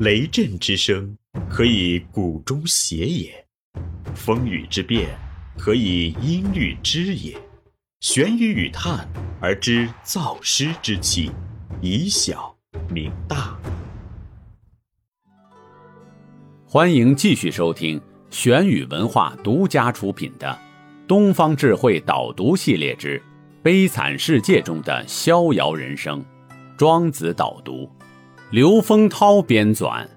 雷震之声，可以鼓中谐也；风雨之变，可以音律之也。玄于语叹而知造湿之气，以小明大。欢迎继续收听玄宇文化独家出品的《东方智慧导读系列之悲惨世界中的逍遥人生》，庄子导读，刘丰涛编纂，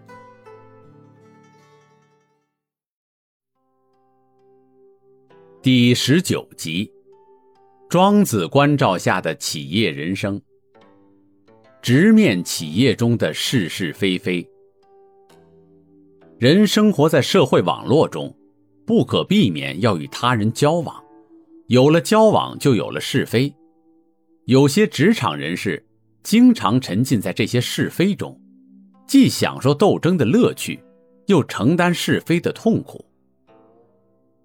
第十九集：庄子关照下的企业人生，直面企业中的是是非非。人生活在社会网络中，不可避免要与他人交往，有了交往就有了是非。有些职场人士经常沉浸在这些是非中，既享受斗争的乐趣，又承担是非的痛苦。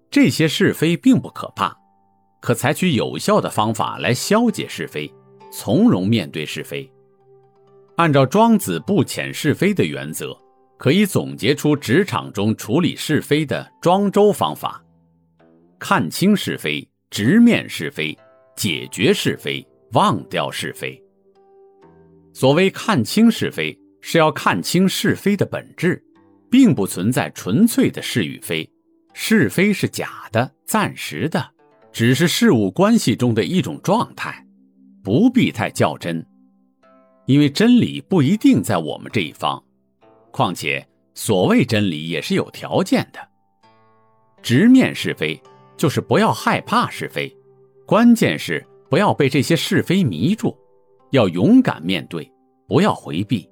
这些是非并不可怕，可采取有效的方法来消解是非，从容面对是非。按照庄子不遣是非的原则。可以总结出职场中处理是非的庄周方法：看清是非，直面是非，解决是非，忘掉是非。所谓看清是非，是要看清是非的本质，并不存在纯粹的是与非，是非是假的、暂时的，只是事物关系中的一种状态，不必太较真，因为真理不一定在我们这一方。况且，所谓真理也是有条件的。直面是非，就是不要害怕是非，关键是不要被这些是非迷住，要勇敢面对，不要回避。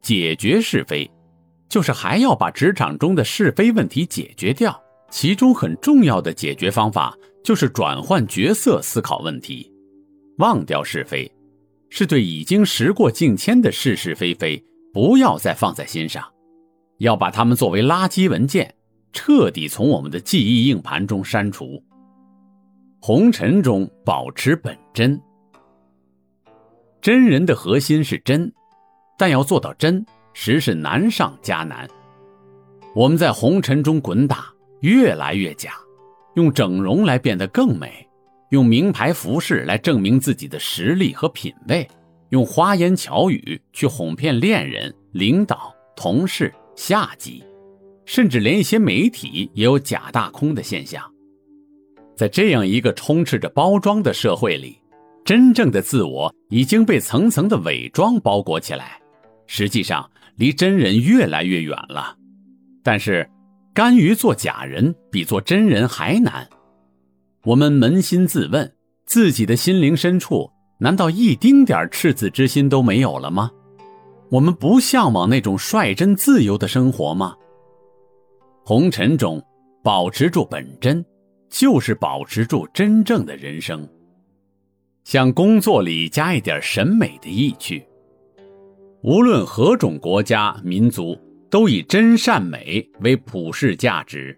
解决是非，就是还要把职场中的是非问题解决掉。其中很重要的解决方法，就是转换角色思考问题，忘掉是非，是对已经时过境迁的是是非非。不要再放在心上，要把它们作为垃圾文件，彻底从我们的记忆硬盘中删除。红尘中保持本真，真人的核心是真，但要做到真，实是难上加难。我们在红尘中滚打，越来越假，用整容来变得更美，用名牌服饰来证明自己的实力和品味。用花言巧语去哄骗恋人、领导、同事、下级，甚至连一些媒体也有假大空的现象。在这样一个充斥着包装的社会里，真正的自我已经被层层的伪装包裹起来，实际上离真人越来越远了。但是，甘于做假人比做真人还难。我们扪心自问，自己的心灵深处。难道一丁点赤子之心都没有了吗？我们不向往那种率真自由的生活吗？红尘中保持住本真，就是保持住真正的人生。向工作里加一点审美的意趣。无论何种国家民族，都以真善美为普世价值。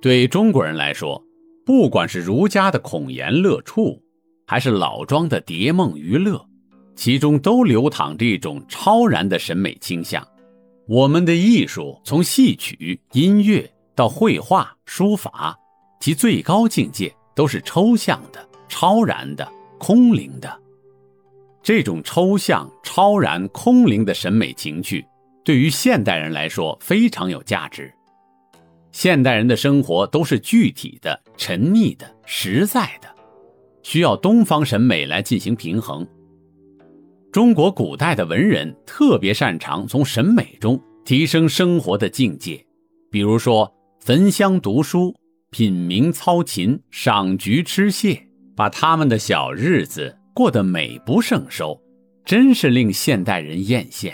对中国人来说，不管是儒家的孔颜乐处。还是老庄的蝶梦娱乐，其中都流淌着一种超然的审美倾向。我们的艺术从戏曲、音乐到绘画、书法，其最高境界都是抽象的、超然的、空灵的。这种抽象、超然、空灵的审美情趣，对于现代人来说非常有价值。现代人的生活都是具体的、沉溺的、实在的。需要东方审美来进行平衡。中国古代的文人特别擅长从审美中提升生活的境界，比如说焚香读书、品茗操琴、赏菊吃蟹，把他们的小日子过得美不胜收，真是令现代人艳羡。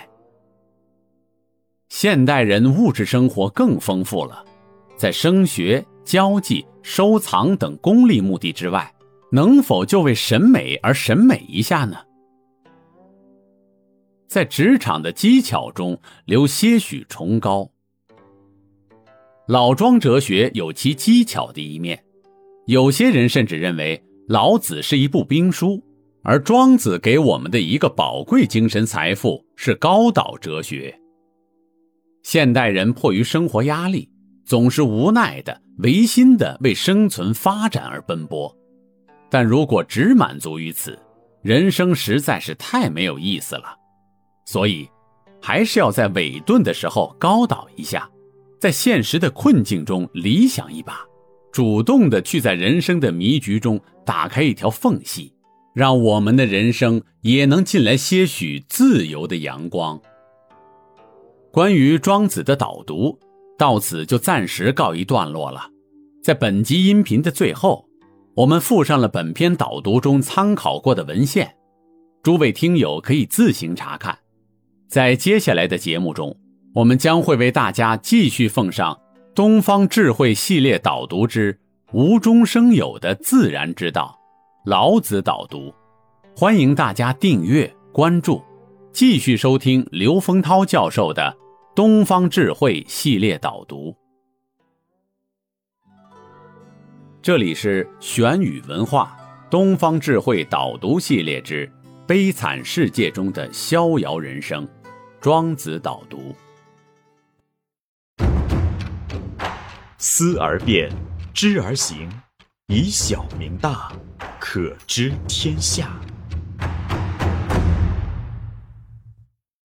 现代人物质生活更丰富了，在升学、交际、收藏等功利目的之外。能否就为审美而审美一下呢？在职场的技巧中留些许崇高。老庄哲学有其技巧的一面，有些人甚至认为老子是一部兵书，而庄子给我们的一个宝贵精神财富是高岛哲学。现代人迫于生活压力，总是无奈的、违心的为生存发展而奔波。但如果只满足于此，人生实在是太没有意思了。所以，还是要在委顿的时候高倒一下，在现实的困境中理想一把，主动的去在人生的迷局中打开一条缝隙，让我们的人生也能进来些许自由的阳光。关于庄子的导读，到此就暂时告一段落了。在本集音频的最后，我们附上了本篇导读中参考过的文献，诸位听友可以自行查看。在接下来的节目中，我们将会为大家继续奉上《东方智慧系列导读之无中生有的自然之道》老子导读，欢迎大家订阅关注。继续收听刘丰涛教授的《东方智慧系列导读》，这里是玄宇文化《东方智慧导读系列之悲惨世界中的逍遥人生》，庄子导读。思而变，知而行，以小明大，可知天下。